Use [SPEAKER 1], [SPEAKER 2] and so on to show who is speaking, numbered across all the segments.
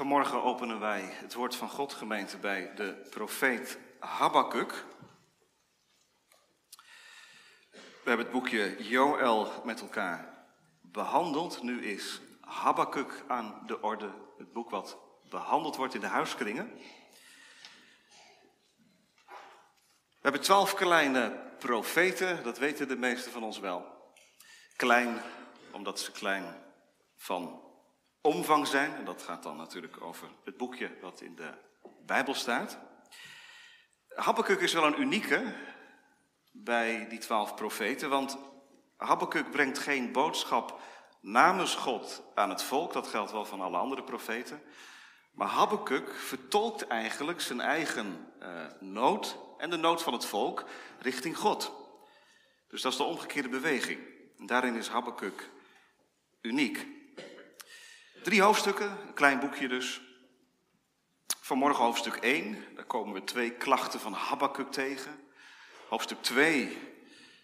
[SPEAKER 1] Vanmorgen openen wij het woord van God gemeente bij de profeet Habakkuk. We hebben het boekje Joël met elkaar behandeld. Nu is Habakkuk aan de orde, het boek wat behandeld wordt in de huiskringen. We hebben twaalf kleine profeten, dat weten de meesten van ons wel. Klein, omdat ze klein van omvang zijn. En dat gaat dan natuurlijk over het boekje wat in de Bijbel staat. Habakkuk is wel een unieke bij die twaalf profeten, want Habakkuk brengt geen boodschap namens God aan het volk, dat geldt wel van alle andere profeten. Maar Habakkuk vertolkt eigenlijk zijn eigen uh, nood en de nood van het volk richting God. Dus dat is de omgekeerde beweging. En daarin is Habakkuk uniek. Drie hoofdstukken, een klein boekje dus. Vanmorgen hoofdstuk 1, daar komen we twee klachten van Habakkuk tegen. Hoofdstuk 2,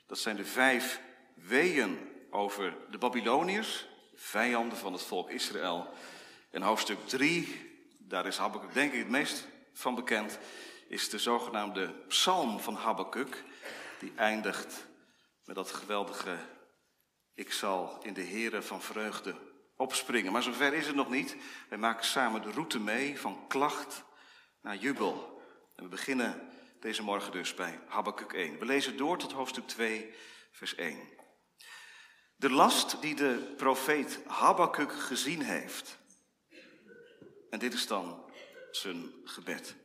[SPEAKER 1] dat zijn de vijf weeën over de Babyloniërs, vijanden van het volk Israël. En hoofdstuk 3, daar is Habakkuk denk ik het meest van bekend, is de zogenaamde psalm van Habakkuk. Die eindigt met dat geweldige, ik zal in de Here van vreugde opspringen. Maar zover is het nog niet. Wij maken samen de route mee van klacht naar jubel. En we beginnen deze morgen dus bij Habakkuk 1. We lezen door tot hoofdstuk 2, vers 1. De last die de profeet Habakkuk gezien heeft. En dit is dan zijn gebed.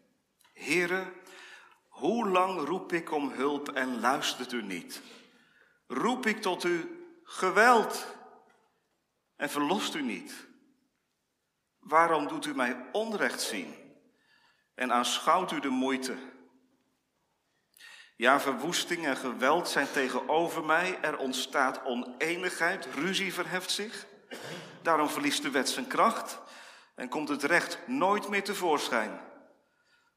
[SPEAKER 1] Heren, hoe lang roep ik om hulp en luistert u niet? Roep ik tot u geweld en verlost u niet? Waarom doet u mij onrecht zien en aanschouwt u de moeite? Ja, verwoesting en geweld zijn tegenover mij. Er ontstaat oneenigheid, ruzie verheft zich. Daarom verliest de wet zijn kracht en komt het recht nooit meer tevoorschijn.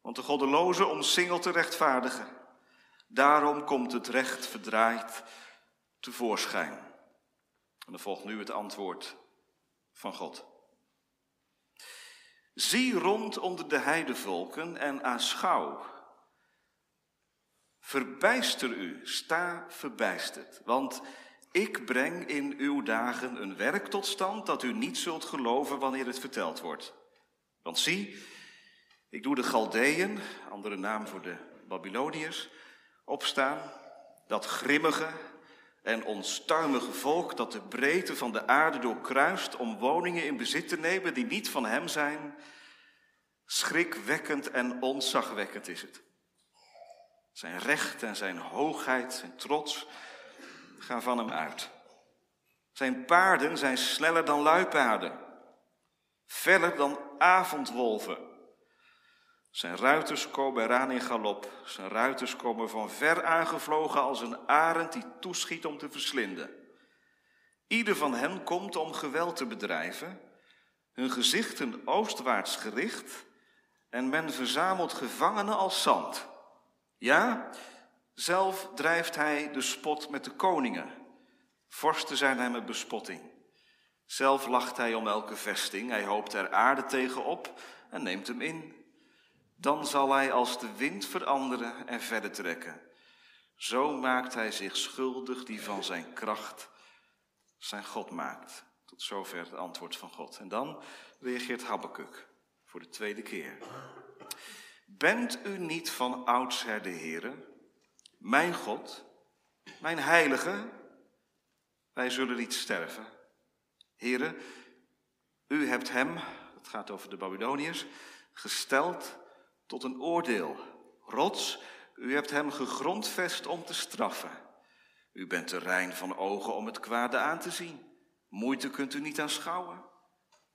[SPEAKER 1] Want de goddeloze omsingelt de rechtvaardige. Daarom komt het recht verdraaid tevoorschijn. En dan volgt nu het antwoord van God. Zie rond onder de heidevolken en aanschouw. Verbijster u, sta verbijsterd, want ik breng in uw dagen een werk tot stand dat u niet zult geloven wanneer het verteld wordt. Want zie, ik doe de Galdeën, andere naam voor de Babyloniërs, opstaan, dat grimmige, en onstuimige volk dat de breedte van de aarde doorkruist om woningen in bezit te nemen die niet van hem zijn. Schrikwekkend en ontzagwekkend is het. Zijn recht en zijn hoogheid, zijn trots gaan van hem uit. Zijn paarden zijn sneller dan luipaarden, feller dan avondwolven. Zijn ruiters komen eraan in galop. Zijn ruiters komen van ver aangevlogen als een arend die toeschiet om te verslinden. Ieder van hen komt om geweld te bedrijven, hun gezichten oostwaarts gericht, en men verzamelt gevangenen als zand. Ja, zelf drijft hij de spot met de koningen. Vorsten zijn hem een bespotting. Zelf lacht hij om elke vesting, hij hoopt er aarde tegen op en neemt hem in. Dan zal hij als de wind veranderen en verder trekken. Zo maakt hij zich schuldig die van zijn kracht zijn God maakt. Tot zover het antwoord van God. En dan reageert Habakkuk voor de tweede keer. Bent u niet van oudsher de Heere, mijn God, mijn heilige? Wij zullen niet sterven. Heren, u hebt hem, het gaat over de Babyloniërs, gesteld tot een oordeel. Rots, u hebt hem gegrondvest om te straffen. U bent te rein van ogen om het kwade aan te zien. Moeite kunt u niet aanschouwen.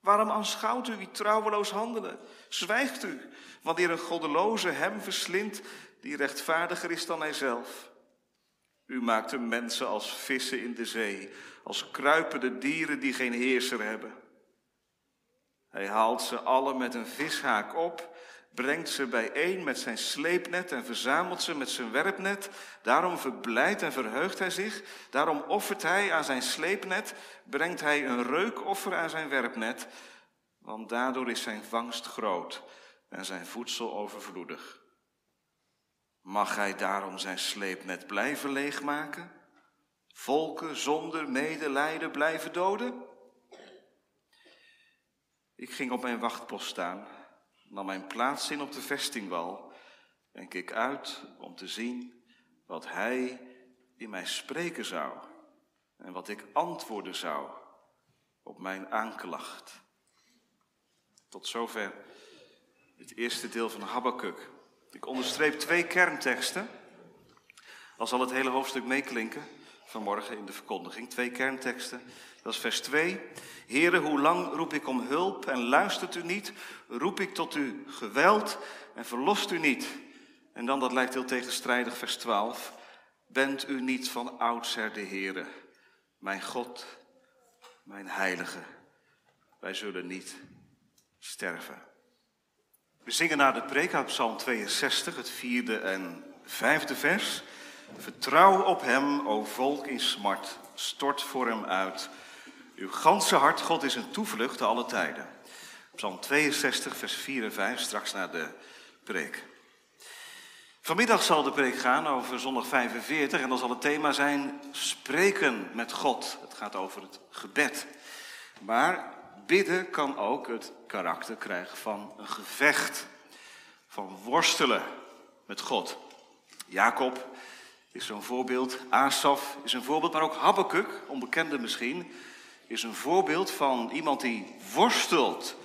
[SPEAKER 1] Waarom aanschouwt u wie trouweloos handelen? Zwijgt u wanneer een goddeloze hem verslindt die rechtvaardiger is dan hijzelf? U maakt de mensen als vissen in de zee, als kruipende dieren die geen heerser hebben. Hij haalt ze alle met een vishaak op brengt ze bijeen met zijn sleepnet en verzamelt ze met zijn werpnet. Daarom verblijdt en verheugt hij zich. Daarom offert hij aan zijn sleepnet, brengt hij een reukoffer aan zijn werpnet. want daardoor is zijn vangst groot en zijn voedsel overvloedig. Mag hij daarom zijn sleepnet blijven leegmaken? Volken zonder medelijden blijven doden? Ik ging op mijn wachtpost staan, nam mijn plaats in op de vestingwal en keek uit om te zien wat hij in mij spreken zou en wat ik antwoorden zou op mijn aanklacht. Tot zover het eerste deel van Habakkuk. Ik onderstreep twee kernteksten. Al zal het hele hoofdstuk meeklinken vanmorgen in de verkondiging. Twee kernteksten. Dat is vers 2. Heren, hoe lang roep ik om hulp en luistert u niet? Roep ik tot u geweld en verlost u niet? En dan, dat lijkt heel tegenstrijdig, vers 12. Bent u niet van oudsher de Heere, mijn God, mijn Heilige? Wij zullen niet sterven. We zingen naar de preek uit Psalm 62, het vierde en vijfde vers. Vertrouw op Hem, o volk in smart, stort voor Hem uit. Uw ganse hart, God is een toevlucht te alle tijden. Psalm 62, vers 4 en 5, straks naar de preek. Vanmiddag zal de preek gaan over zondag 45 en dan zal het thema zijn spreken met God. Het gaat over het gebed. Maar bidden kan ook het karakter krijgen van een gevecht, van worstelen met God. Jacob is zo'n voorbeeld, Asaf is een voorbeeld, maar ook Habakkuk, onbekende misschien, is een voorbeeld van iemand die worstelt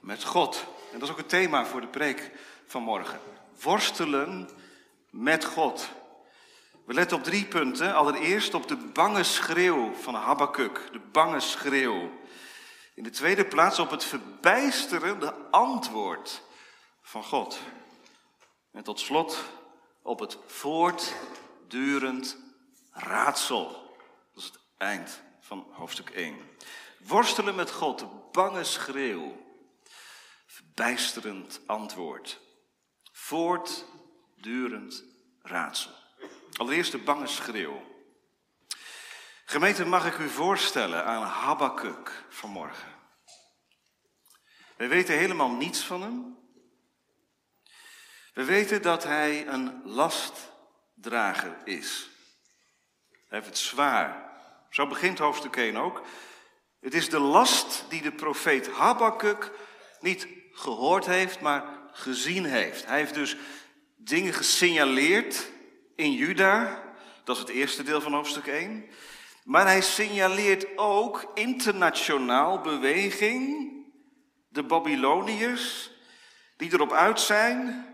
[SPEAKER 1] met God. En dat is ook het thema voor de preek van morgen. Worstelen met God. We letten op drie punten. Allereerst op de bange schreeuw van Habakkuk, de bange schreeuw. In de tweede plaats op het verbijsterende antwoord van God. En tot slot op het voortdurend raadsel. Dat is het eind van hoofdstuk 1. Worstelen met God, bange schreeuw. Verbijsterend antwoord. Voortdurend raadsel. Allereerst de bange schreeuw. Gemeente, mag ik u voorstellen aan Habakkuk vanmorgen. Wij weten helemaal niets van hem. We weten dat hij een lastdrager is. Hij heeft het zwaar. Zo begint hoofdstuk 1 ook. Het is de last die de profeet Habakkuk niet gehoord heeft, maar gezien heeft. Hij heeft dus dingen gesignaleerd in Juda. Dat is het eerste deel van hoofdstuk 1. Maar hij signaleert ook internationaal beweging. De Babyloniërs, die erop uit zijn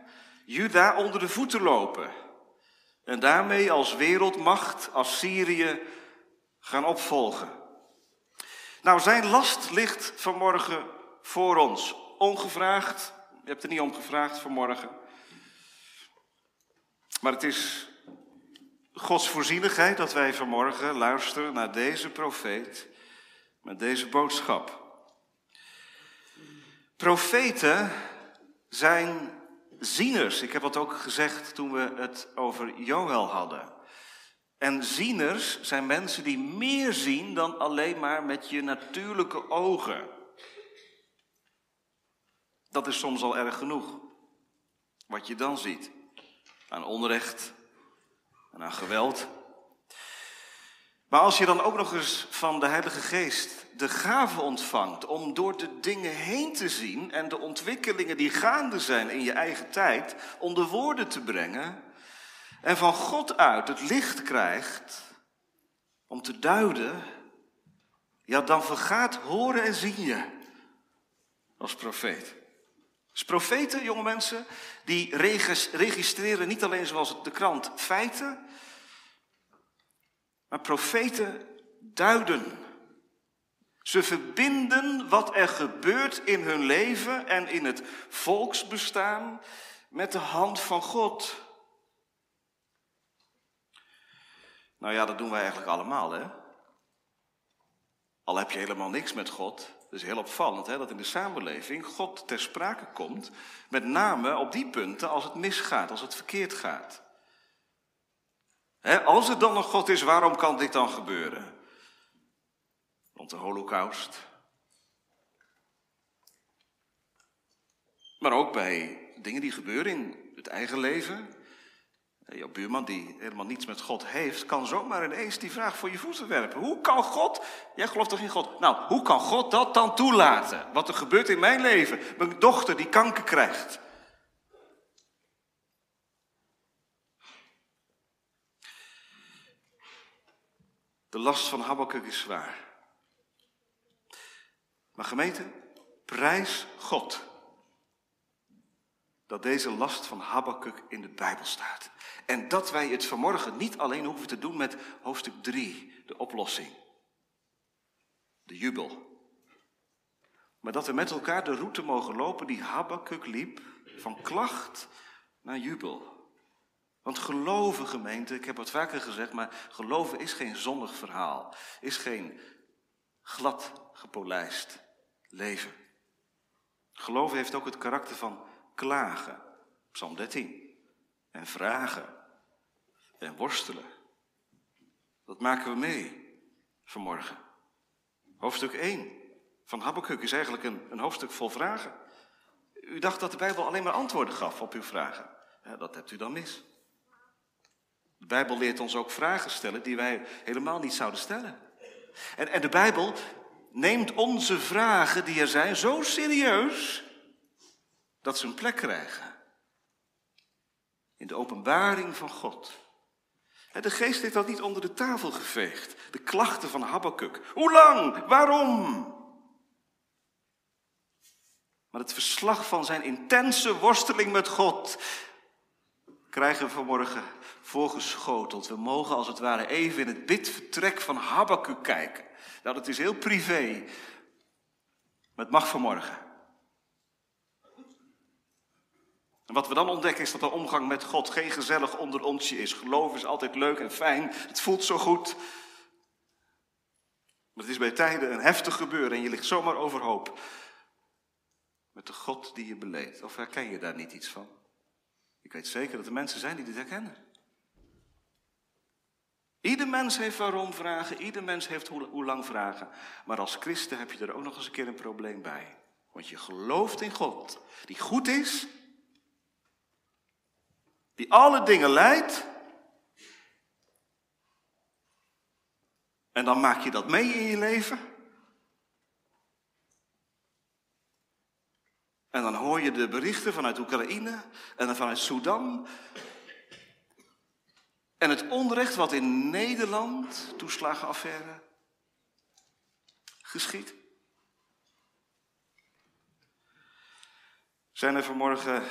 [SPEAKER 1] Juda onder de voeten lopen. En daarmee als wereldmacht Assyrië gaan opvolgen. Nou, zijn last ligt vanmorgen voor ons. Ongevraagd. Je hebt er niet om gevraagd vanmorgen. Maar het is Gods voorzienigheid dat wij vanmorgen luisteren naar deze profeet met deze boodschap. Profeten zijn zieners. Ik heb dat ook gezegd toen we het over Joël hadden. En zieners zijn mensen die meer zien dan alleen maar met je natuurlijke ogen. Dat is soms al erg genoeg. Wat je dan ziet. Aan onrecht, en aan geweld. Maar als je dan ook nog eens van de Heilige Geest de gave ontvangt om door de dingen heen te zien en de ontwikkelingen die gaande zijn in je eigen tijd onder woorden te brengen en van God uit het licht krijgt om te duiden, ja dan vergaat horen en zien je als profeet. Dus profeten, jonge mensen, die registreren niet alleen zoals de krant feiten, maar profeten duiden. Ze verbinden wat er gebeurt in hun leven en in het volksbestaan met de hand van God. Nou ja, dat doen wij eigenlijk allemaal, hè? Al heb je helemaal niks met God, het is heel opvallend hè, dat in de samenleving God ter sprake komt, met name op die punten als het misgaat, als het verkeerd gaat. Als er dan een God is, waarom kan dit dan gebeuren? Rond de holocaust, Maar ook bij dingen die gebeuren in het eigen leven. Jouw buurman die helemaal niets met God heeft, kan zomaar ineens die vraag voor je voeten werpen. Hoe kan God, jij gelooft toch in God? Nou, hoe kan God dat dan toelaten? Wat er gebeurt in mijn leven? Mijn dochter die kanker krijgt. De last van Habakkuk is zwaar. Maar gemeente, prijs God dat deze last van Habakkuk in de Bijbel staat. En dat wij het vanmorgen niet alleen hoeven te doen met hoofdstuk 3, de oplossing, de jubel. Maar dat we met elkaar de route mogen lopen die Habakkuk liep, van klacht naar jubel. Want geloven, gemeente, ik heb het vaker gezegd, maar geloven is geen zonnig verhaal, is geen glad gepolijst leven. Geloven heeft ook het karakter van klagen, Psalm 13, en vragen en worstelen. Dat maken we mee vanmorgen. Hoofdstuk 1 van Habakkuk is eigenlijk een, een hoofdstuk vol vragen. U dacht dat de Bijbel alleen maar antwoorden gaf op uw vragen. Dat hebt u dan mis. De Bijbel leert ons ook vragen stellen die wij helemaal niet zouden stellen. En, en de Bijbel neemt onze vragen die er zijn zo serieus dat ze een plek krijgen. In de openbaring van God. De geest heeft dat niet onder de tafel geveegd. De klachten van Habakkuk. Hoe lang? Waarom? Maar het verslag van zijn intense worsteling met God krijgen we vanmorgen voorgeschoteld. We mogen als het ware even in het bidvertrek van Habakkuk kijken. Nou, dat is heel privé. Maar het mag vanmorgen. En wat we dan ontdekken is dat de omgang met God geen gezellig onder onsje is. Geloof is altijd leuk en fijn. Het voelt zo goed. Maar het is bij tijden een heftig gebeuren en je ligt zomaar overhoop. Met de God die je beleeft. Of herken je daar niet iets van? Ik weet zeker dat er mensen zijn die dit herkennen. Ieder mens heeft waarom vragen, ieder mens heeft hoe, hoe lang vragen. Maar als christen heb je er ook nog eens een keer een probleem bij. Want je gelooft in God, die goed is, die alle dingen leidt. En dan maak je dat mee in je leven. En dan hoor je de berichten vanuit Oekraïne en vanuit Sudan. En het onrecht wat in Nederland, toeslagenaffaire, geschiet. Zijn er vanmorgen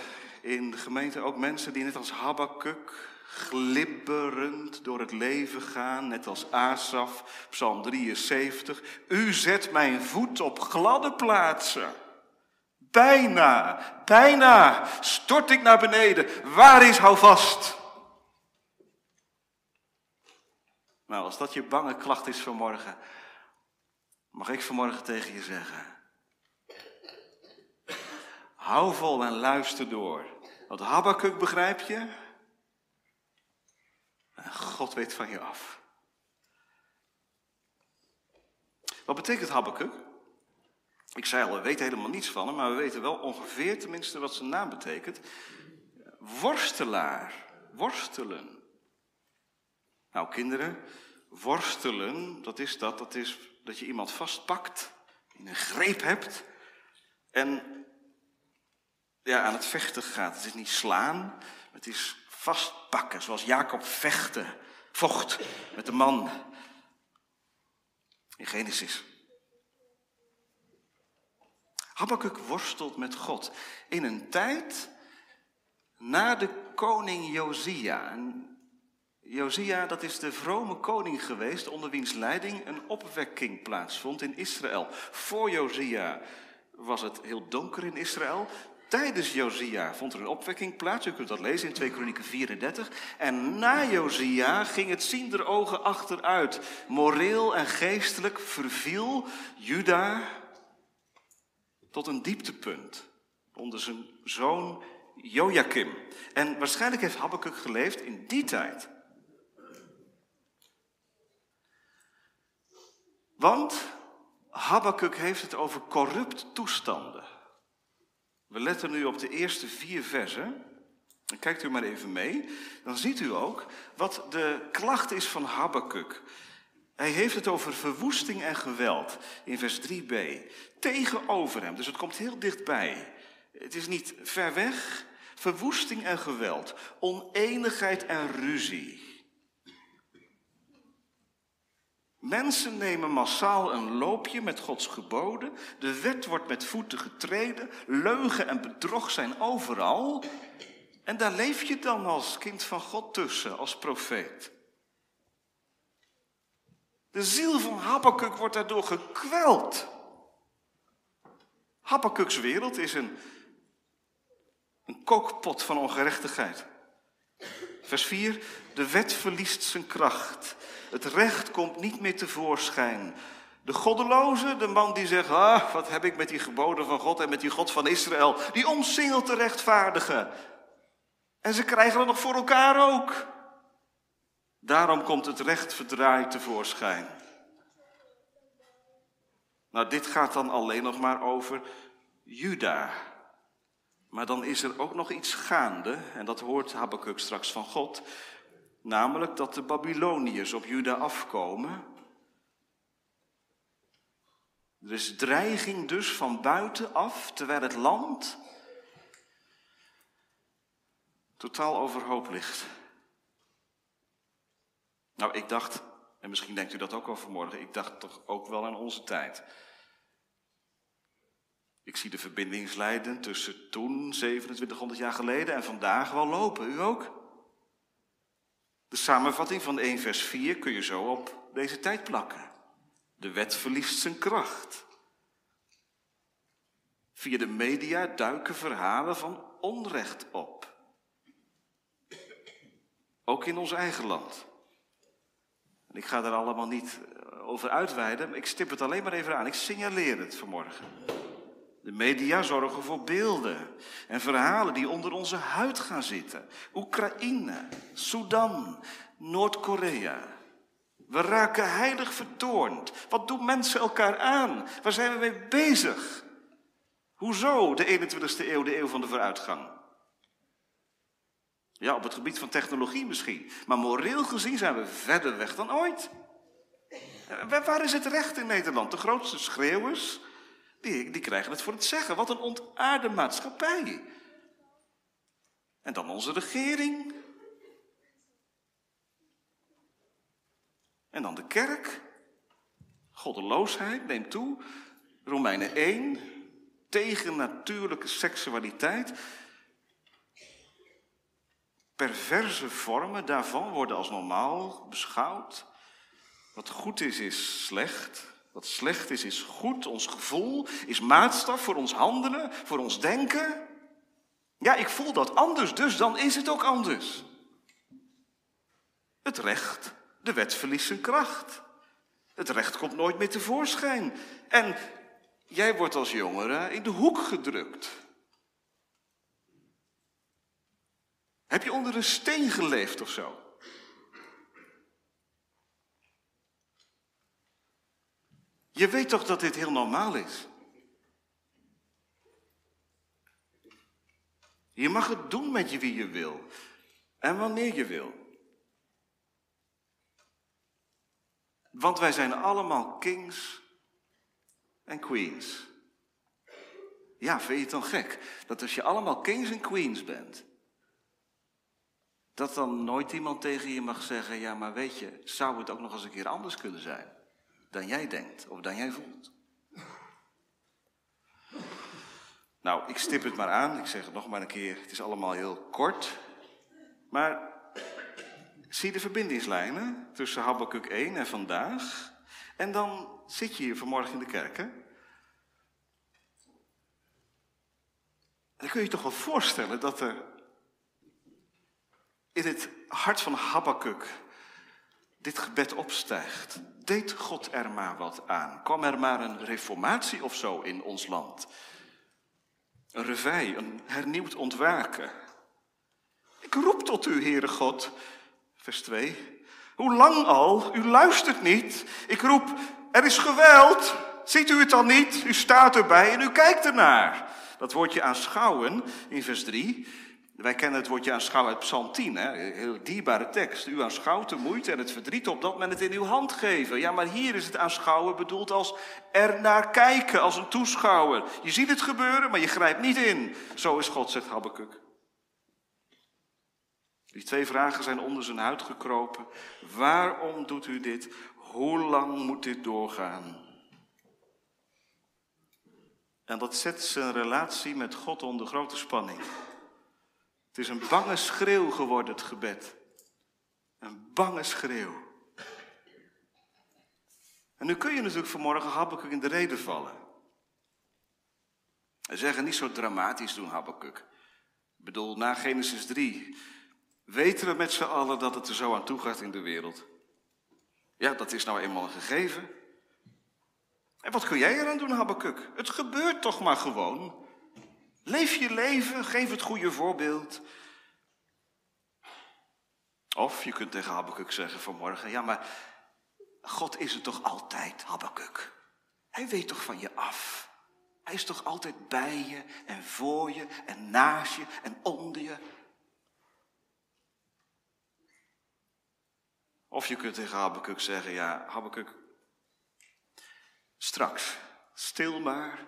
[SPEAKER 1] in de gemeente ook mensen die net als Habakkuk glibberend door het leven gaan, net als Asaf, Psalm 73. U zet mijn voet op gladde plaatsen. Bijna, bijna stort ik naar beneden. Waar is houvast? Nou, als dat je bange klacht is vanmorgen, mag ik vanmorgen tegen je zeggen. Hou vol en luister door. Want Habakkuk begrijp je. En God weet van je af. Wat betekent Habakkuk? Ik zei al, we weten helemaal niets van hem, maar we weten wel ongeveer tenminste wat zijn naam betekent. Worstelaar, worstelen. Nou, kinderen, worstelen, dat is dat. Dat is dat je iemand vastpakt, in een greep hebt en ja, aan het vechten gaat. Het is niet slaan, het is vastpakken, zoals Jacob vechten, vocht met de man in Genesis. Habakkuk worstelt met God in een tijd na de koning Josia. En Josia, dat is de vrome koning geweest onder wiens leiding een opwekking plaatsvond in Israël. Voor Josia was het heel donker in Israël. Tijdens Josia vond er een opwekking plaats. U kunt dat lezen in 2 Kronieken 34. En na Josia ging het zien der ogen achteruit. Moreel en geestelijk verviel Juda tot een dieptepunt onder zijn zoon Joachim. En waarschijnlijk heeft Habakkuk geleefd in die tijd. Want Habakkuk heeft het over corrupt toestanden. We letten nu op de eerste vier versen. Kijkt u maar even mee. Dan ziet u ook wat de klacht is van Habakkuk. Hij heeft het over verwoesting en geweld in vers 3b. Tegenover hem, dus het komt heel dichtbij. Het is niet ver weg. Verwoesting en geweld, oneenigheid en ruzie. Mensen nemen massaal een loopje met Gods geboden. De wet wordt met voeten getreden. Leugen en bedrog zijn overal. En daar leef je dan als kind van God tussen, als profeet. De ziel van Habakkuk wordt daardoor gekweld. Habakkuks wereld is een, een kookpot van ongerechtigheid. Vers 4, de wet verliest zijn kracht. Het recht komt niet meer tevoorschijn. De goddeloze, de man die zegt, ah, wat heb ik met die geboden van God en met die God van Israël, die omsingelt de rechtvaardige. En ze krijgen het nog voor elkaar ook. Daarom komt het recht verdraaid tevoorschijn. Nou, dit gaat dan alleen nog maar over Juda. Maar dan is er ook nog iets gaande, en dat hoort Habakkuk straks van God, namelijk dat de Babyloniërs op Juda afkomen. Er is dreiging dus van buitenaf, terwijl het land totaal overhoop ligt. Nou, ik dacht, en misschien denkt u dat ook al vanmorgen, ik dacht toch ook wel aan onze tijd. Ik zie de verbindingslijnen tussen toen, 2700 jaar geleden, en vandaag wel lopen. U ook? De samenvatting van 1 vers 4 kun je zo op deze tijd plakken. De wet verliest zijn kracht. Via de media duiken verhalen van onrecht op. Ook in ons eigen land. Ik ga daar allemaal niet eh, over uitweiden, maar ik stip het alleen maar even aan. Ik signaleer het vanmorgen. De media zorgen voor beelden en verhalen die onder onze huid gaan zitten. Oekraïne, Sudan, Noord-Korea. We raken heilig vertoornd. Wat doen mensen elkaar aan? Waar zijn we mee bezig? Hoezo de 21ste eeuw, de eeuw van de vooruitgang? Ja, op het gebied van technologie misschien. Maar moreel gezien zijn we verder weg dan ooit. Waar is het recht in Nederland? De grootste schreeuwers, die, die krijgen het voor het zeggen. Wat een ontaarde maatschappij. En dan onze regering. En dan de kerk. Goddeloosheid neemt toe. Romeinen 1. Tegen natuurlijke seksualiteit. Perverse vormen daarvan worden als normaal beschouwd. Wat goed is, is slecht. Wat slecht is, is goed. Ons gevoel is maatstaf voor ons handelen, voor ons denken. Ja, ik voel dat anders, dus dan is het ook anders. Het recht, de wet verliest zijn kracht. Het recht komt nooit meer tevoorschijn. En jij wordt als jongere in de hoek gedrukt. Heb je onder een steen geleefd of zo? Je weet toch dat dit heel normaal is? Je mag het doen met je wie je wil en wanneer je wil. Want wij zijn allemaal kings en queens. Ja, vind je het dan gek dat als je allemaal kings en queens bent, dat dan nooit iemand tegen je mag zeggen, ja maar weet je, zou het ook nog eens een keer anders kunnen zijn dan jij denkt of dan jij voelt? Nou, ik stip het maar aan, ik zeg het nog maar een keer, het is allemaal heel kort. Maar zie de verbindingslijnen tussen Habakkuk 1 en vandaag. En dan zit je hier vanmorgen in de kerk, hè? Dan kun je je toch wel voorstellen dat er in het hart van Habakkuk dit gebed opstijgt. Deed God er maar wat aan? Kwam er maar een reformatie of zo in ons land? Een revij, een hernieuwd ontwaken. Ik roep tot u, Heere God. Vers 2. Hoe lang al? U luistert niet. Ik roep, er is geweld. Ziet u het dan niet? U staat erbij en u kijkt ernaar. Dat woordje aanschouwen in vers 3. Wij kennen het woordje aanschouwen uit Psalm 10, hè? heel dierbare tekst. U aanschouwt de moeite en het verdriet op dat men het in uw hand geven. Ja, maar hier is het aanschouwen bedoeld als er naar kijken, als een toeschouwer. Je ziet het gebeuren, maar je grijpt niet in. Zo is God, zegt Habakkuk. Die twee vragen zijn onder zijn huid gekropen. Waarom doet u dit? Hoe lang moet dit doorgaan? En dat zet zijn relatie met God onder grote spanning. Het is een bange schreeuw geworden, het gebed. Een bange schreeuw. En nu kun je natuurlijk vanmorgen Habakkuk in de reden vallen. En zeggen niet zo dramatisch doen, Habakkuk. Ik bedoel, na Genesis 3 weten we met z'n allen dat het er zo aan toe gaat in de wereld. Ja, dat is nou eenmaal een gegeven. En wat kun jij eraan doen, Habakkuk? Het gebeurt toch maar gewoon. Leef je leven, geef het goede voorbeeld. Of je kunt tegen Habakkuk zeggen vanmorgen, ja maar God is er toch altijd, Habakkuk. Hij weet toch van je af. Hij is toch altijd bij je en voor je en naast je en onder je. Of je kunt tegen Habakkuk zeggen, ja, Habakkuk, straks, stil maar,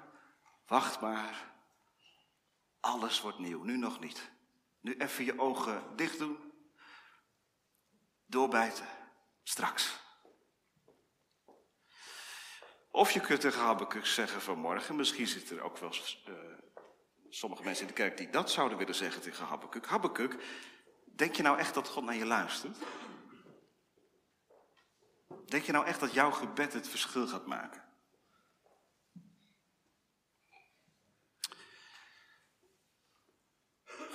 [SPEAKER 1] wacht maar, alles wordt nieuw, nu nog niet. Nu even je ogen dicht doen, doorbijten, straks. Of je kunt tegen Habakkuk zeggen vanmorgen, misschien zitten er ook wel uh, sommige mensen in de kerk die dat zouden willen zeggen tegen Habakkuk. Habakkuk, denk je nou echt dat God naar je luistert? Denk je nou echt dat jouw gebed het verschil gaat maken?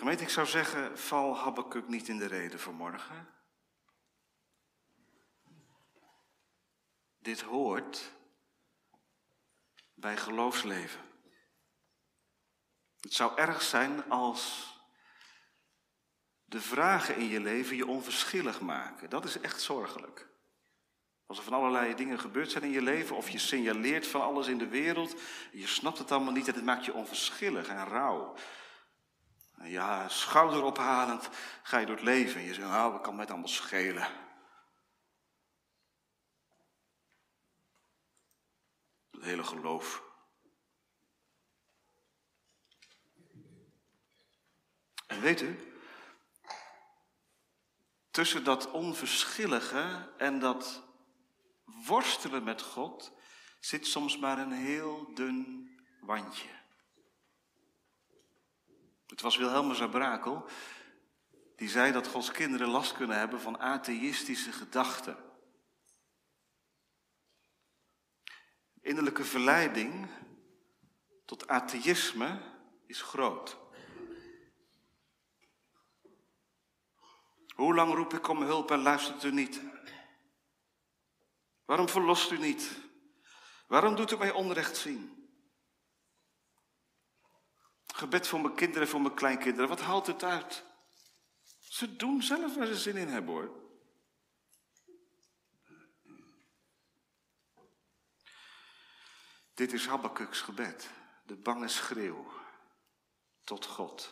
[SPEAKER 1] Gemeente, ik zou zeggen, val Habakkuk niet in de reden vanmorgen. Dit hoort bij geloofsleven. Het zou erg zijn als de vragen in je leven je onverschillig maken. Dat is echt zorgelijk. Als er van allerlei dingen gebeurd zijn in je leven, of je signaleert van alles in de wereld, je snapt het allemaal niet en het maakt je onverschillig en rauw. En ja, schouderophalend ga je door het leven en je zegt, nou, wat kan mij het allemaal schelen? Het hele geloof. En weet u, tussen dat onverschillige en dat worstelen met God zit soms maar een heel dun wandje. Het was Wilhelmus Brakel die zei dat Gods kinderen last kunnen hebben van atheïstische gedachten. Innerlijke verleiding tot atheïsme is groot. Hoe lang roep ik om hulp en luistert u niet? Waarom verlost u niet? Waarom doet u mij onrecht zien? Gebed voor mijn kinderen en voor mijn kleinkinderen, wat haalt het uit? Ze doen zelf waar ze zin in hebben hoor. Dit is Habakkuk's gebed, de bange schreeuw tot God.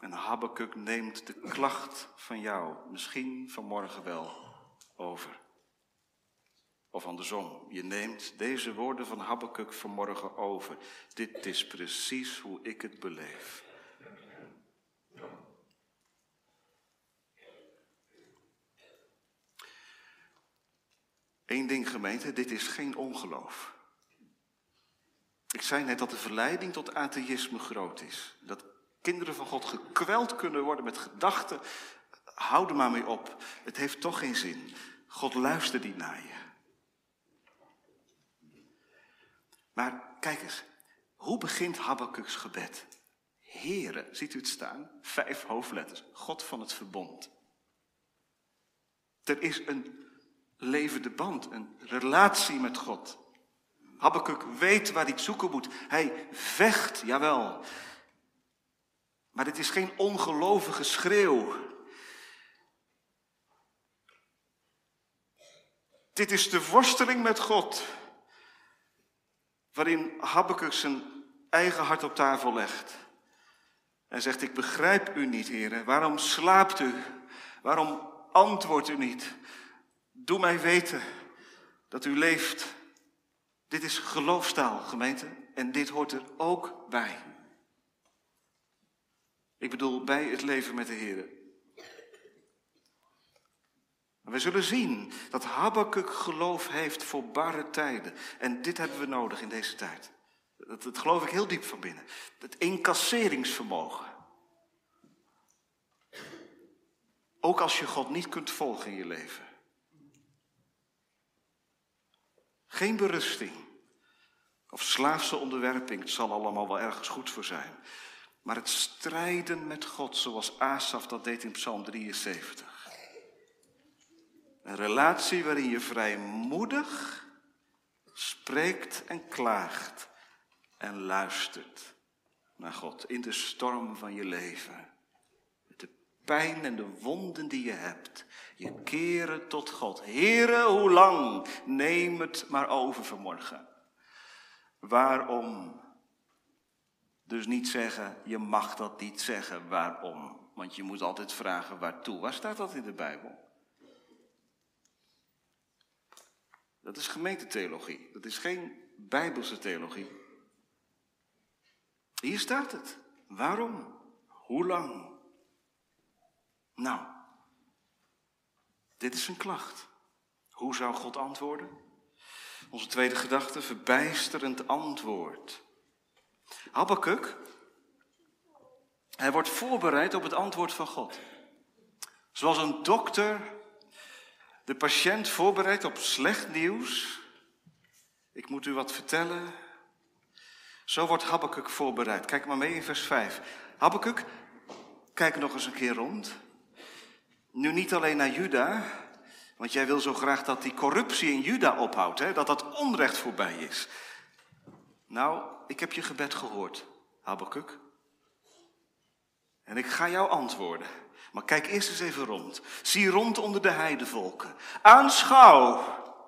[SPEAKER 1] En Habakkuk neemt de klacht van jou misschien vanmorgen wel over. Of andersom, je neemt deze woorden van Habakkuk vanmorgen over. Dit is precies hoe ik het beleef. Eén ding gemeente, dit is geen ongeloof. Ik zei net dat de verleiding tot atheïsme groot is. Dat kinderen van God gekweld kunnen worden met gedachten. Hou er maar mee op. Het heeft toch geen zin. God luistert niet naar je. Maar kijk eens, hoe begint Habakkuk's gebed? Heren, ziet u het staan? Vijf hoofdletters. God van het verbond. Er is een levende band, een relatie met God. Habakkuk weet waar hij zoeken moet. Hij vecht, jawel. Maar dit is geen ongelovige schreeuw. Dit is de worsteling met God. Waarin Habakkuk zijn eigen hart op tafel legt. En zegt, ik begrijp u niet, heren. Waarom slaapt u? Waarom antwoordt u niet? Doe mij weten dat u leeft. Dit is geloofstaal, gemeente. En dit hoort er ook bij. Ik bedoel, bij het leven met de Heer. We zullen zien dat Habakkuk geloof heeft voor barre tijden. En dit hebben we nodig in deze tijd. Dat, dat geloof ik heel diep van binnen. Het incasseringsvermogen. Ook als je God niet kunt volgen in je leven. Geen berusting. Of slaafse onderwerping. Het zal allemaal wel ergens goed voor zijn. Maar het strijden met God, zoals Asaf dat deed in Psalm 73. Een relatie waarin je vrijmoedig spreekt en klaagt en luistert naar God in de storm van je leven. Met de pijn en de wonden die je hebt. Je keren tot God. Here, hoe lang? Neem het maar over vanmorgen. Waarom? Dus niet zeggen, je mag dat niet zeggen. Waarom? Want je moet altijd vragen waartoe. Waar staat dat in de Bijbel? Dat is gemeentetheologie. Dat is geen bijbelse theologie. Hier staat het. Waarom? Hoe lang? Nou, dit is een klacht. Hoe zou God antwoorden? Onze tweede gedachte, verbijsterend antwoord. Habakkuk, hij wordt voorbereid op het antwoord van God. Zoals een dokter de patiënt voorbereidt op slecht nieuws. Ik moet u wat vertellen. Zo wordt Habakkuk voorbereid. Kijk maar mee in vers 5. Habakkuk, kijk nog eens een keer rond. Nu niet alleen naar Juda, want jij wil zo graag dat die corruptie in Juda ophoudt, hè? dat dat onrecht voorbij is. Nou, ik heb je gebed gehoord, Habakkuk. En ik ga jou antwoorden. Maar kijk eerst eens even rond. Zie rond onder de heidevolken. Aanschouw.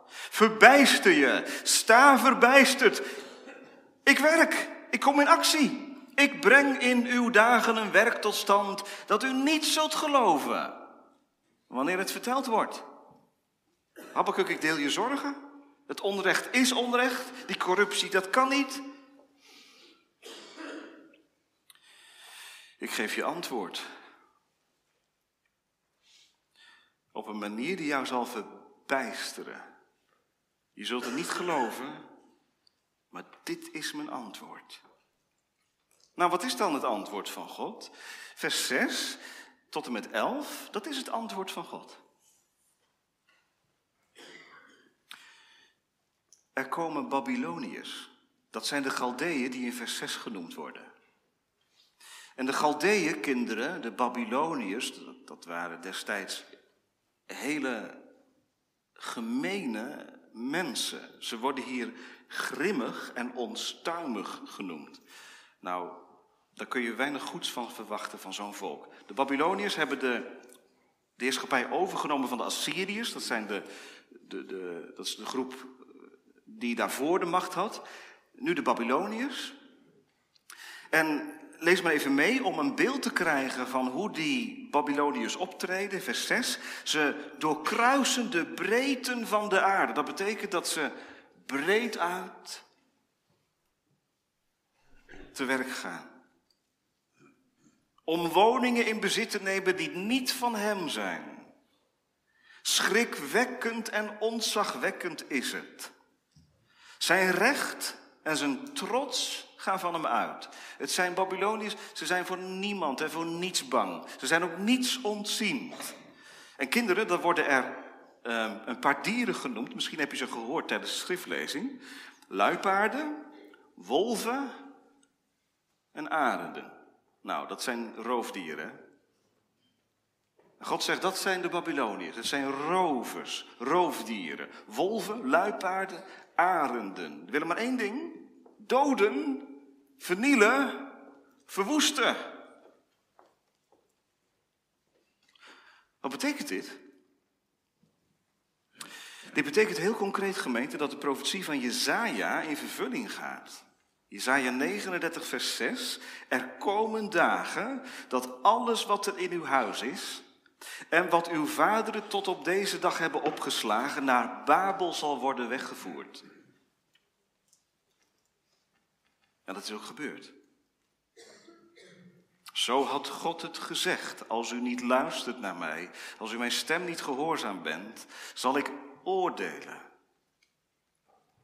[SPEAKER 1] Verbijster je. Sta verbijsterd. Ik werk. Ik kom in actie. Ik breng in uw dagen een werk tot stand dat u niet zult geloven. Wanneer het verteld wordt. Habakkuk, ik deel je zorgen. Het onrecht is onrecht. Die corruptie, dat kan niet. Ik geef je antwoord. Op een manier die jou zal verbijsteren. Je zult het niet geloven, maar dit is mijn antwoord. Nou, wat is dan het antwoord van God? Vers 6 tot en met 11, dat is het antwoord van God. Er komen Babyloniërs. Dat zijn de Galdeeën die in vers 6 genoemd worden. En de Galdeeën, kinderen, de Babyloniërs, dat waren destijds hele gemene mensen. Ze worden hier grimmig en onstuimig genoemd. Nou, daar kun je weinig goeds van verwachten van zo'n volk. De Babyloniërs hebben de, de heerschappij overgenomen van de Assyriërs. Dat, zijn de, de, de, dat is de groep die daarvoor de macht had. Nu de Babyloniërs. En lees maar even mee om een beeld te krijgen van hoe die Babyloniërs optreden. Vers 6. Ze doorkruisen de breedten van de aarde. Dat betekent dat ze breed uit te werk gaan. Om woningen in bezit te nemen die niet van hem zijn. Schrikwekkend en ontzagwekkend is het. Zijn recht en zijn trots gaan van hem uit. Het zijn Babyloniërs, ze zijn voor niemand en voor niets bang. Ze zijn ook niets ontziend. En kinderen, dan worden er um, een paar dieren genoemd. Misschien heb je ze gehoord tijdens de schriftlezing. Luipaarden, wolven en arenden. Nou, dat zijn roofdieren. God zegt, dat zijn de Babyloniërs. Het zijn rovers, roofdieren. Wolven, luipaarden, arenden. We willen maar één ding. Doden vernielen, verwoesten. Wat betekent dit? Dit betekent heel concreet, gemeente, dat de profetie van Jezaja in vervulling gaat. Jezaja 39, vers 6. Er komen dagen dat alles wat er in uw huis is en wat uw vaderen tot op deze dag hebben opgeslagen naar Babel zal worden weggevoerd. En dat is ook gebeurd. Zo had God het gezegd. Als u niet luistert naar mij, als u mijn stem niet gehoorzaam bent, zal ik oordelen.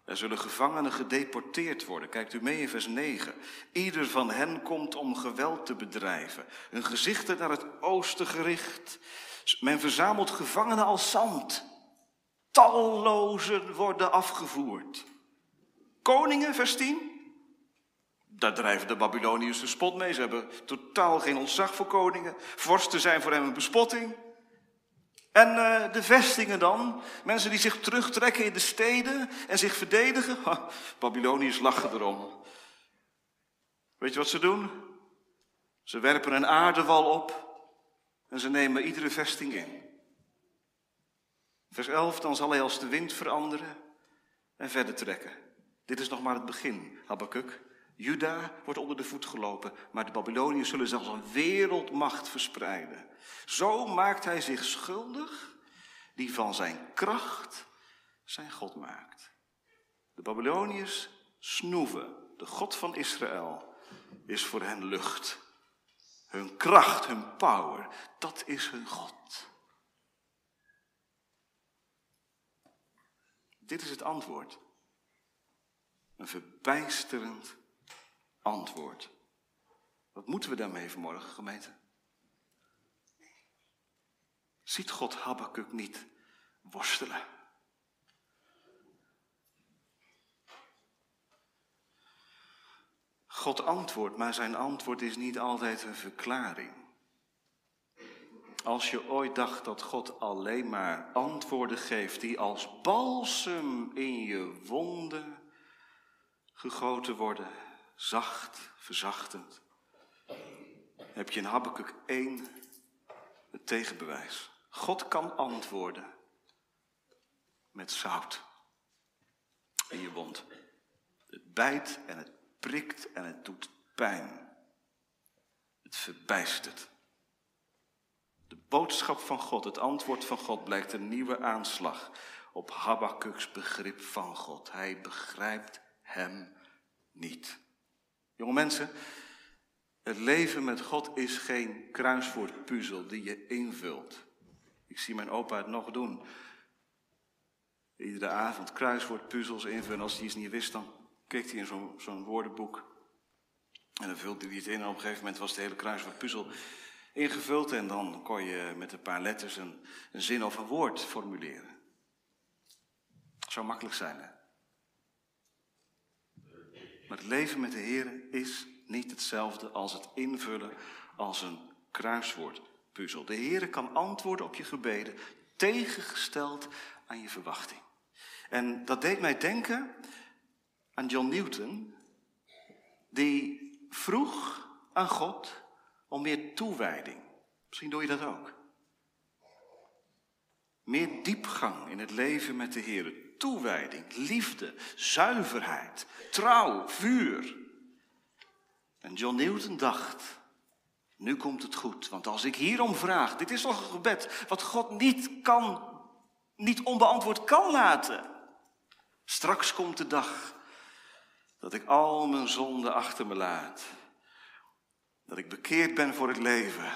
[SPEAKER 1] Er zullen gevangenen gedeporteerd worden. Kijkt u mee in vers 9. Ieder van hen komt om geweld te bedrijven. Hun gezichten naar het oosten gericht. Men verzamelt gevangenen als zand. Tallozen worden afgevoerd. Koningen, vers 10. Daar drijven de Babyloniërs de spot mee. Ze hebben totaal geen ontzag voor koningen. Vorsten zijn voor hem een bespotting. En uh, de vestingen dan? Mensen die zich terugtrekken in de steden en zich verdedigen? Ha, Babyloniërs lachen erom. Weet je wat ze doen? Ze werpen een aardewal op en ze nemen iedere vesting in. Vers 11, dan zal hij als de wind veranderen en verder trekken. Dit is nog maar het begin, Habakkuk. Juda wordt onder de voet gelopen, maar de Babyloniërs zullen zelfs een wereldmacht verspreiden. Zo maakt hij zich schuldig, die van zijn kracht zijn God maakt. De Babyloniërs snoeven, de God van Israël is voor hen lucht. Hun kracht, hun power, dat is hun God. Dit is het antwoord. Een verbijsterend antwoord. Wat moeten we daarmee vanmorgen, gemeente? Ziet God Habakkuk niet worstelen? God antwoordt, maar zijn antwoord is niet altijd een verklaring. Als je ooit dacht dat God alleen maar antwoorden geeft die als balsem in je wonden gegoten worden, zacht, verzachtend, heb je in Habakkuk 1 het tegenbewijs. God kan antwoorden met zout in je wond. Het bijt en het prikt en het doet pijn. Het verbijstert. De boodschap van God, het antwoord van God, blijkt een nieuwe aanslag op Habakuk's begrip van God. Hij begrijpt hem niet. Jonge mensen, het leven met God is geen kruiswoordpuzzel die je invult. Ik zie mijn opa het nog doen. Iedere avond kruiswoordpuzzels invullen. Als hij iets niet wist, dan keek hij in zo'n woordenboek. En dan vulde hij het in en op een gegeven moment was de hele kruiswoordpuzzel ingevuld. En dan kon je met een paar letters een, een zin of een woord formuleren. Zou makkelijk zijn, hè? Maar het leven met de Heer is niet hetzelfde als het invullen als een kruiswoordpuzzel. De Heer kan antwoorden op je gebeden, tegengesteld aan je verwachting. En dat deed mij denken aan John Newton, die vroeg aan God om meer toewijding. Misschien doe je dat ook. Meer diepgang in het leven met de Heer. Toewijding, liefde, zuiverheid, trouw, vuur. En John Newton dacht, nu komt het goed, want als ik hierom vraag, dit is toch een gebed wat God niet kan, niet onbeantwoord kan laten. Straks komt de dag dat ik al mijn zonden achter me laat. Dat ik bekeerd ben voor het leven.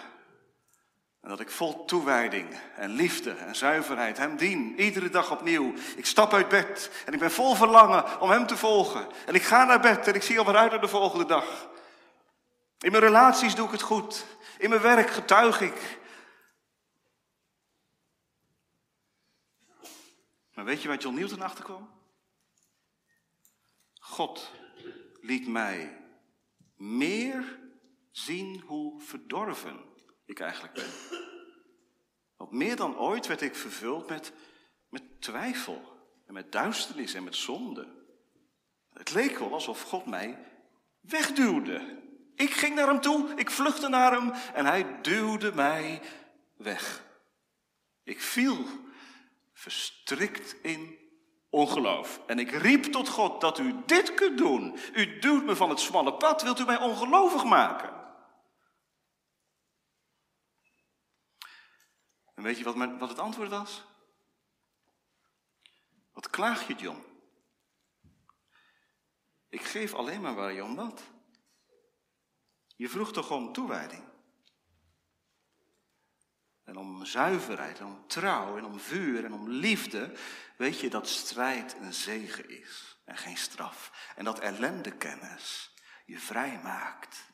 [SPEAKER 1] En dat ik vol toewijding en liefde en zuiverheid Hem dien, iedere dag opnieuw. Ik stap uit bed en ik ben vol verlangen om Hem te volgen. En ik ga naar bed en ik zie alweer uit naar de volgende dag. In mijn relaties doe ik het goed. In mijn werk getuig ik. Maar weet je waar John Newton achter kwam? God liet mij meer zien hoe verdorven ik eigenlijk ben. Want meer dan ooit werd ik vervuld met, met twijfel en met duisternis en met zonde. Het leek wel alsof God mij wegduwde. Ik ging naar hem toe, ik vluchtte naar hem en hij duwde mij weg. Ik viel verstrikt in ongeloof. En ik riep tot God dat u dit kunt doen. U duwt me van het smalle pad, wilt u mij ongelovig maken? En weet je wat, mijn, wat het antwoord was? Wat klaag je, John? Ik geef alleen maar waar je om. Je vroeg toch om toewijding? En om zuiverheid, en om trouw, en om vuur, en om liefde. Weet je dat strijd een zegen is en geen straf. En dat ellendekennis je vrij maakt.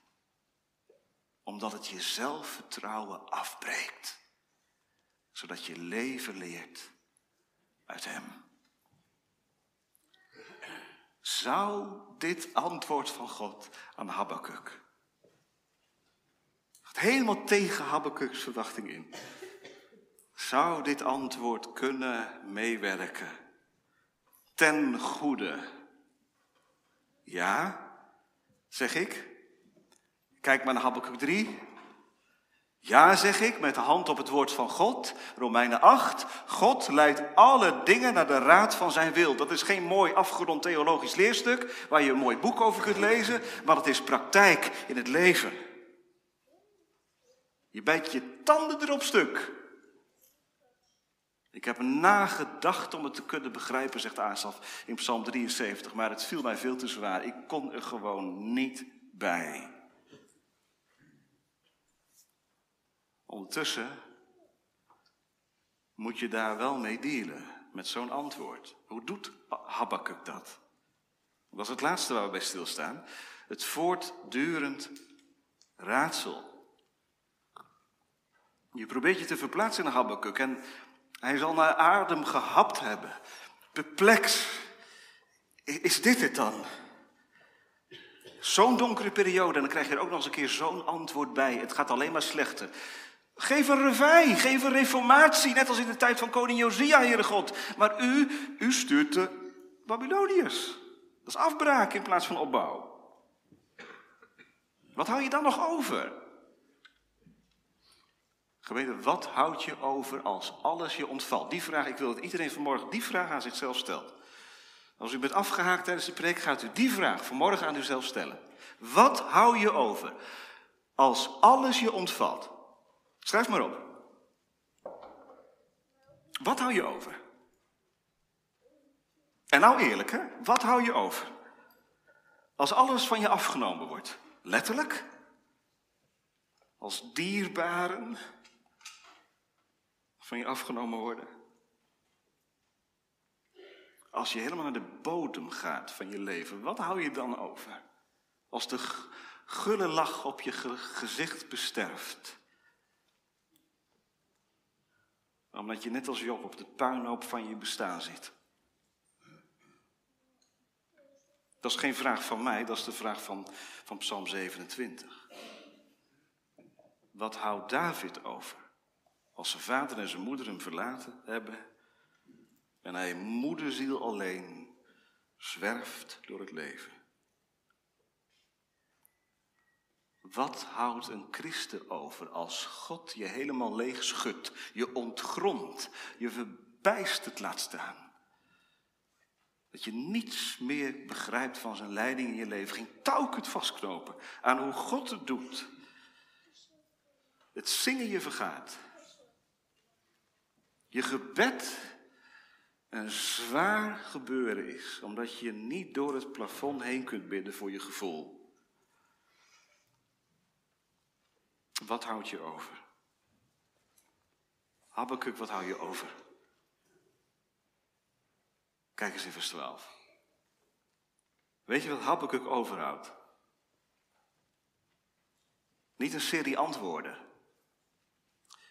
[SPEAKER 1] Omdat het je zelfvertrouwen afbreekt. Zodat je leven leert uit Hem. Zou dit antwoord van God aan Habakkuk helemaal tegen Habakkuk's verwachting in. Zou dit antwoord kunnen meewerken ten goede? Ja, zeg ik. Kijk maar naar Habakkuk 3. Ja, zeg ik, met de hand op het woord van God. Romeinen 8. God leidt alle dingen naar de raad van zijn wil. Dat is geen mooi afgerond theologisch leerstuk waar je een mooi boek over kunt lezen, maar het is praktijk in het leven. Je bijt je tanden erop stuk. Ik heb nagedacht om het te kunnen begrijpen, zegt Asaf in Psalm 73, maar het viel mij veel te zwaar. Ik kon er gewoon niet bij. Ondertussen moet je daar wel mee dealen, met zo'n antwoord. Hoe doet Habakkuk dat? Dat is het laatste waar we bij stilstaan. Het voortdurend raadsel. Je probeert je te verplaatsen in Habakkuk en hij zal naar adem gehapt hebben. Perplex. Is dit het dan? Zo'n donkere periode en dan krijg je er ook nog eens een keer zo'n antwoord bij. Het gaat alleen maar slechter. Geef een revij, geef een reformatie, net als in de tijd van koning Josia, Heere God. Maar u, u stuurt de Babyloniërs. Dat is afbraak in plaats van opbouw. Wat hou je dan nog over? Gemeente, wat houd je over als alles je ontvalt? Die vraag, ik wil dat iedereen vanmorgen die vraag aan zichzelf stelt. Als u bent afgehaakt tijdens de preek, gaat u die vraag vanmorgen aan uzelf stellen. Wat hou je over als alles je ontvalt? Schrijf maar op. Wat hou je over? En nou eerlijk, hè? Wat hou je over? Als alles van je afgenomen wordt. Letterlijk? Als dierbaren? van je afgenomen worden. Als je helemaal naar de bodem gaat van je leven, wat hou je dan over? Als de gulle lach op je gezicht besterft. Omdat je net als Job op de puinhoop van je bestaan zit. Dat is geen vraag van mij, dat is de vraag van, van Psalm 27. Wat houdt David over? Als zijn vader en zijn moeder hem verlaten hebben en hij moederziel alleen zwerft door het leven. Wat houdt een christen over als God je helemaal leeg schudt, je ontgrondt, je verbijsterd laat staan? Dat je niets meer begrijpt van zijn leiding in je leven, geen touw kunt vastknopen aan hoe God het doet. Het zingen je vergaat. Je gebed een zwaar gebeuren is, omdat je niet door het plafond heen kunt bidden voor je gevoel. Wat houdt je over? Habakkuk, wat hou je over? Kijk eens in vers 12. Weet je wat Habakkuk overhoudt? Niet een serie antwoorden.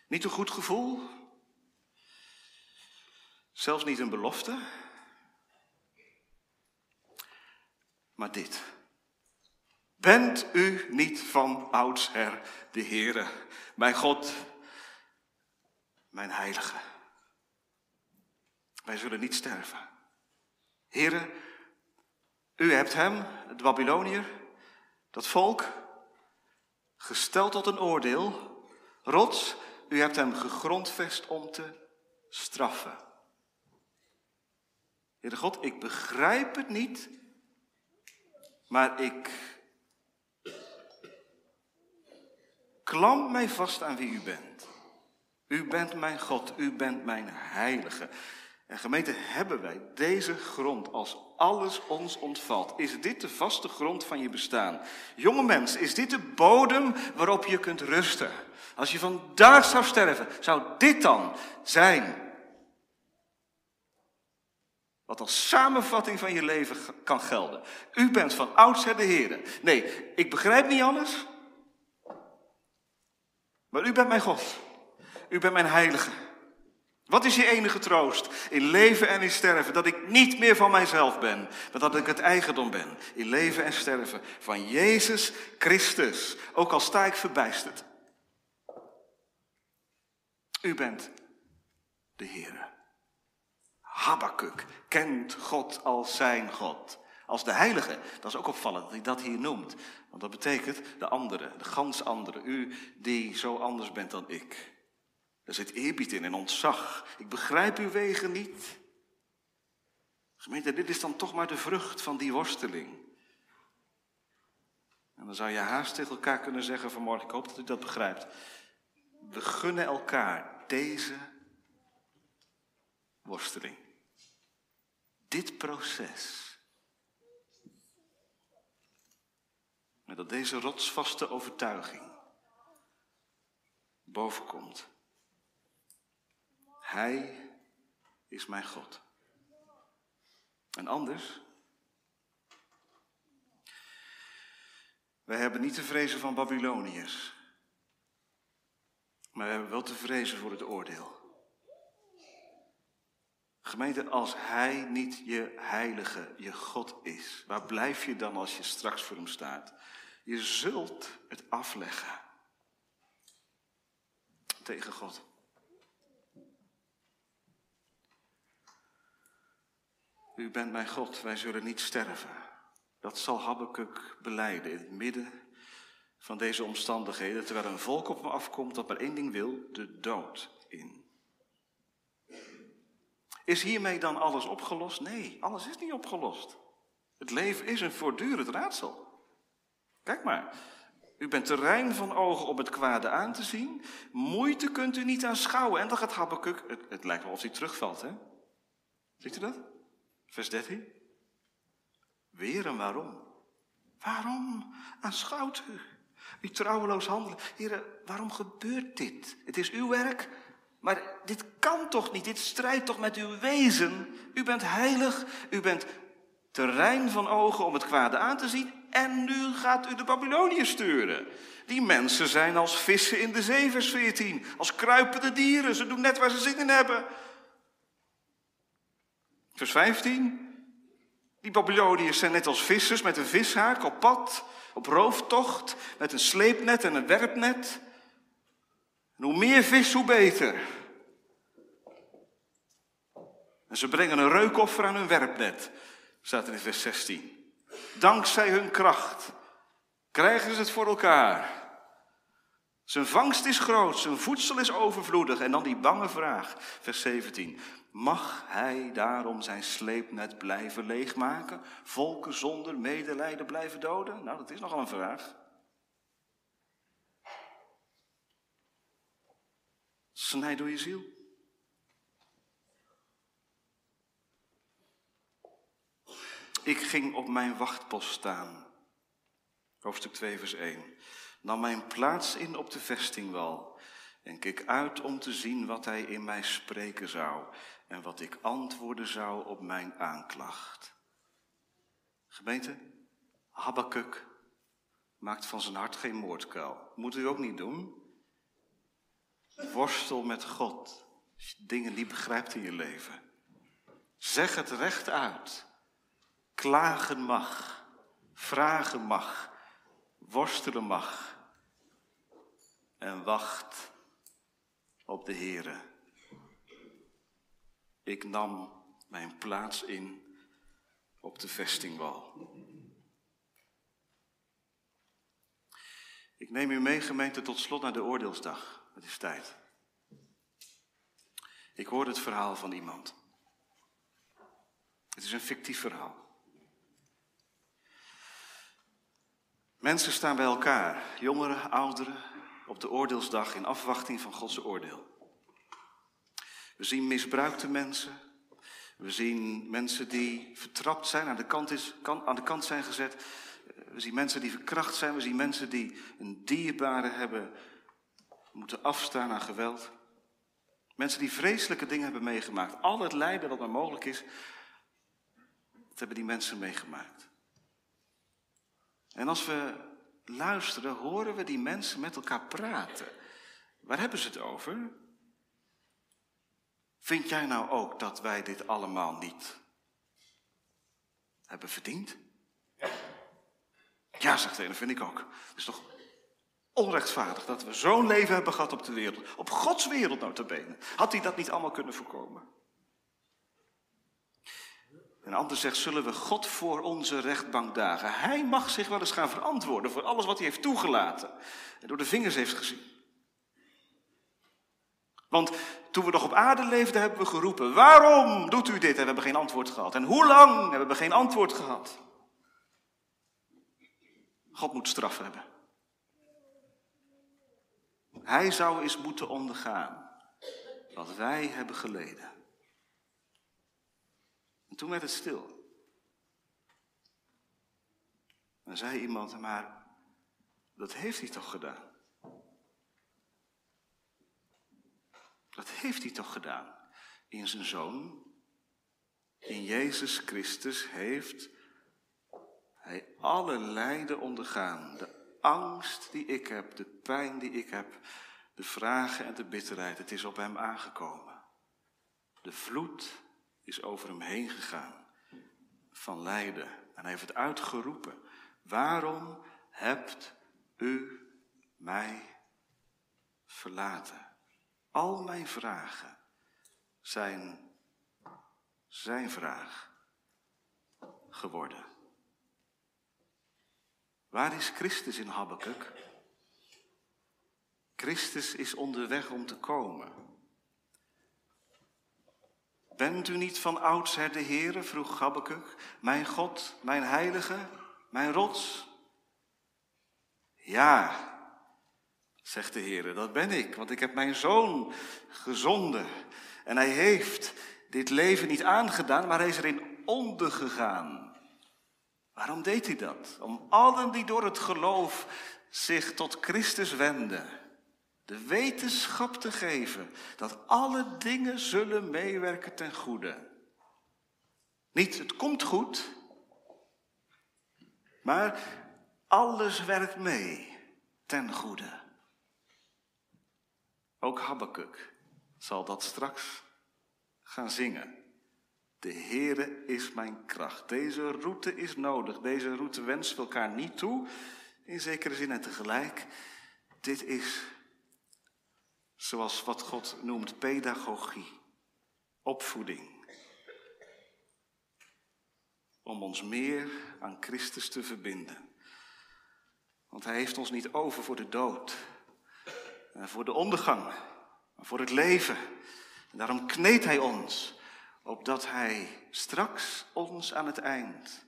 [SPEAKER 1] Niet een goed gevoel, Zelfs niet een belofte, maar dit. Bent u niet van oudsher de Heere, mijn God, mijn Heilige? Wij zullen niet sterven. Heere, u hebt hem, de Babyloniër, dat volk, gesteld tot een oordeel. Rots, u hebt hem gegrondvest om te straffen. Heere God, ik begrijp het niet, maar ik klamp mij vast aan wie u bent. U bent mijn God, u bent mijn heilige. En gemeente, hebben wij deze grond als alles ons ontvalt? Is dit de vaste grond van je bestaan? Jonge mens, is dit de bodem waarop je kunt rusten? Als je vandaag zou sterven, zou dit dan zijn wat als samenvatting van je leven kan gelden. U bent van oudsher de Heer. Nee, ik begrijp niet alles. Maar u bent mijn God. U bent mijn heilige. Wat is je enige troost in leven en in sterven? Dat ik niet meer van mijzelf ben, maar dat ik het eigendom ben. In leven en sterven van Jezus Christus. Ook al sta ik verbijsterd. U bent de Heer. Habakuk kent God als zijn God. Als de heilige. Dat is ook opvallend dat hij dat hier noemt. Want dat betekent de andere, de gans andere. U die zo anders bent dan ik. Er zit eerbied in en ontzag. Ik begrijp uw wegen niet. Gemeente, dit is dan toch maar de vrucht van die worsteling. En dan zou je haast tegen elkaar kunnen zeggen vanmorgen, ik hoop dat u dat begrijpt. We gunnen elkaar deze worsteling. Dit proces. Met dat deze rotsvaste overtuiging bovenkomt. Hij is mijn God. En anders? Wij hebben niet te vrezen van Babyloniërs. Maar we hebben wel te vrezen voor het oordeel. Gemeente, als Hij niet je heilige, je God is, waar blijf je dan als je straks voor Hem staat? Je zult het afleggen tegen God. U bent mijn God, wij zullen niet sterven. Dat zal Habakkuk beleiden in het midden van deze omstandigheden, terwijl een volk op me afkomt dat maar één ding wil, de dood in. Is hiermee dan alles opgelost? Nee, alles is niet opgelost. Het leven is een voortdurend raadsel. Kijk maar, u bent terrein van ogen om het kwade aan te zien. Moeite kunt u niet aanschouwen. En dan gaat Habakkuk, het, het lijkt wel of hij terugvalt, hè? Ziet u dat? Vers 13. Weer waarom? Waarom aanschouwt u? U trouweloos handelen. Heren, waarom gebeurt dit? Het is uw werk, maar dit kan toch niet? Dit strijdt toch met uw wezen? U bent heilig, u bent terrein van ogen om het kwade aan te zien. En nu gaat u de Babyloniërs sturen. Die mensen zijn als vissen in de zee, vers 14. Als kruipende dieren. Ze doen net waar ze zin in hebben. Vers 15. Die Babyloniërs zijn net als vissers met een vishaak op pad, op rooftocht, met een sleepnet en een werpnet. En hoe meer vis, hoe beter. En ze brengen een reukoffer aan hun werpnet, staat er in vers 16. Dankzij hun kracht krijgen ze het voor elkaar. Zijn vangst is groot, zijn voedsel is overvloedig. En dan die bange vraag, vers 17. Mag hij daarom zijn sleepnet blijven leegmaken? Volken zonder medelijden blijven doden? Nou, dat is nogal een vraag. Snijd door je ziel. Ik ging op mijn wachtpost staan. Hoofdstuk 2, vers 1. Nam mijn plaats in op de vestingwal en keek uit om te zien wat hij in mij spreken zou en wat ik antwoorden zou op mijn aanklacht. Gemeente, Habakkuk maakt van zijn hart geen moordkuil. Moet u ook niet doen. Worstel met God. Als je dingen niet begrijpt in je leven. Zeg het recht uit. Klagen mag. Vragen mag. Worstelen mag. En wacht op de Here. Ik nam mijn plaats in op de vestingwal. Ik neem u mee, gemeente, tot slot naar de oordeelsdag. Het is tijd. Ik hoorde het verhaal van iemand. Het is een fictief verhaal. Mensen staan bij elkaar, jongeren, ouderen, op de oordeelsdag in afwachting van Gods oordeel. We zien misbruikte mensen. We zien mensen die vertrapt zijn, aan de kant, is, aan de kant zijn gezet. We zien mensen die verkracht zijn. We zien mensen die een dierbare hebben moeten afstaan aan geweld. Mensen die vreselijke dingen hebben meegemaakt. Al het lijden wat maar mogelijk is, dat hebben die mensen meegemaakt. En als we luisteren, horen we die mensen met elkaar praten. Waar hebben ze het over? Vind jij nou ook dat wij dit allemaal niet hebben verdiend? Ja, zegt de dat vind ik ook. Het is toch onrechtvaardig dat we zo'n leven hebben gehad op de wereld. Op Gods wereld notabene. Had hij dat niet allemaal kunnen voorkomen? Een ander zegt, zullen we God voor onze rechtbank dagen? Hij mag zich wel eens gaan verantwoorden voor alles wat hij heeft toegelaten. En door de vingers heeft gezien. Want toen we nog op aarde leefden, hebben we geroepen: Waarom doet u dit? En we hebben geen antwoord gehad. En hoe lang hebben we geen antwoord gehad? God moet straf hebben. Hij zou eens moeten ondergaan wat wij hebben geleden. En toen werd het stil. Dan zei iemand, maar dat heeft hij toch gedaan? Dat heeft hij toch gedaan? In zijn zoon, in Jezus Christus, heeft hij alle lijden ondergaan. De angst die ik heb, de pijn die ik heb, de vragen en de bitterheid, het is op hem aangekomen. De vloed is over hem heen gegaan van lijden. En hij heeft het uitgeroepen. Waarom hebt u mij verlaten? Al mijn vragen zijn zijn vraag geworden. Waar is Christus in Habakkuk? Christus is onderweg om te komen. Bent u niet van oudsher de Heere, vroeg Habakkuk, mijn God, mijn heilige, mijn rots? Ja, zegt de Heere, dat ben ik, want ik heb mijn zoon gezonden. En hij heeft dit leven niet aangedaan, maar hij is erin ondergegaan. Waarom deed hij dat? Om allen die door het geloof zich tot Christus wenden, de wetenschap te geven dat alle dingen zullen meewerken ten goede. Niet het komt goed, maar alles werkt mee ten goede. Ook Habakkuk zal dat straks gaan zingen. De Heere is mijn kracht. Deze route is nodig. Deze route wensen we elkaar niet toe, in zekere zin en tegelijk. Dit is zoals wat God noemt pedagogie, opvoeding. Om ons meer aan Christus te verbinden. Want Hij heeft ons niet over voor de dood, en voor de ondergang, maar voor het leven. En daarom kneedt Hij ons opdat Hij straks ons aan het eind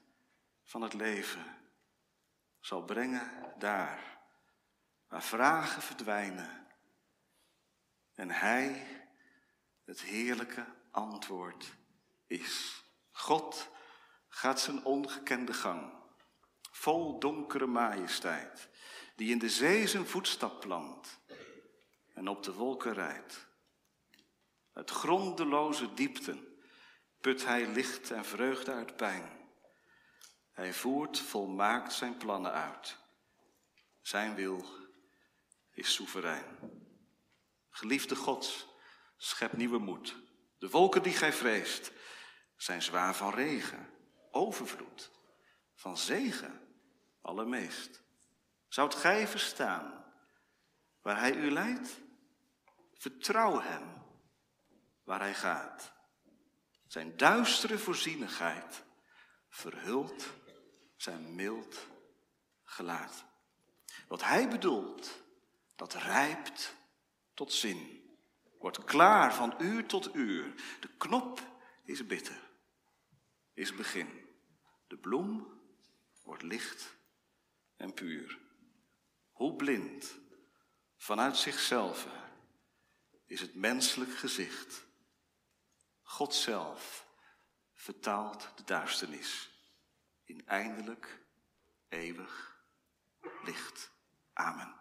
[SPEAKER 1] van het leven zal brengen daar, waar vragen verdwijnen en Hij het heerlijke antwoord is. God gaat zijn ongekende gang, vol donkere majesteit, die in de zee zijn voetstap plant en op de wolken rijdt. Uit grondeloze diepten put hij licht en vreugde uit pijn. Hij voert volmaakt zijn plannen uit. Zijn wil is soeverein. Geliefde God, schep nieuwe moed. De wolken die gij vreest zijn zwaar van regen, overvloed, van zegen, allermeest. Zoudt gij verstaan waar hij u leidt? Vertrouw hem waar hij gaat. Zijn duistere voorzienigheid verhult zijn mild gelaat. Wat hij bedoelt, dat rijpt tot zin. Wordt klaar van uur tot uur. De knop is bitter. is begin. De bloem wordt licht en puur. Hoe blind vanuit zichzelf is het menselijk gezicht. God zelf vertaalt de duisternis in eindelijk eeuwig licht. Amen.